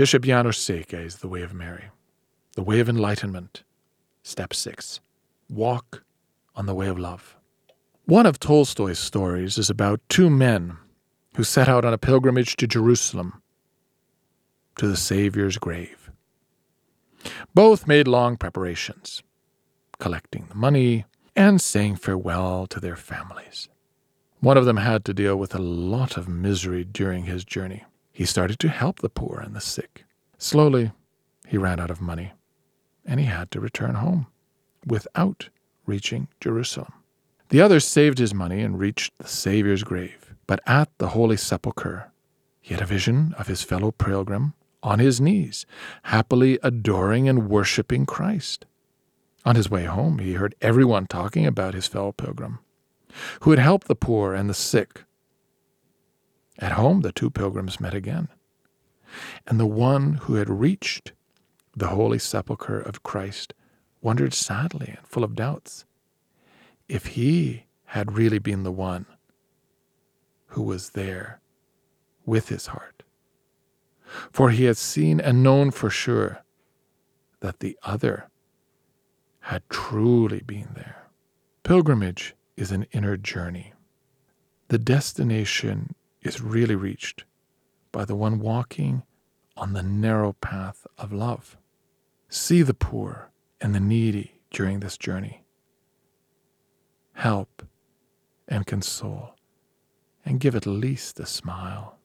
Bishop János Székely's The Way of Mary, The Way of Enlightenment, Step 6 Walk on the Way of Love. One of Tolstoy's stories is about two men who set out on a pilgrimage to Jerusalem, to the Saviour's grave. Both made long preparations, collecting the money and saying farewell to their families. One of them had to deal with a lot of misery during his journey. He started to help the poor and the sick. Slowly, he ran out of money, and he had to return home without reaching Jerusalem. The other saved his money and reached the Saviour's grave. But at the Holy Sepulchre, he had a vision of his fellow pilgrim on his knees, happily adoring and worshipping Christ. On his way home, he heard everyone talking about his fellow pilgrim, who had helped the poor and the sick at home, the two pilgrims met again. And the one who had reached the holy sepulchre of Christ wondered sadly and full of doubts if he had really been the one who was there with his heart. For he had seen and known for sure that the other had truly been there. Pilgrimage is an inner journey. The destination is really reached by the one walking on the narrow path of love. See the poor and the needy during this journey. Help and console and give at least a smile.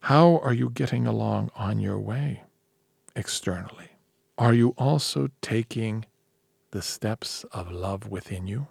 How are you getting along on your way externally? Are you also taking the steps of love within you?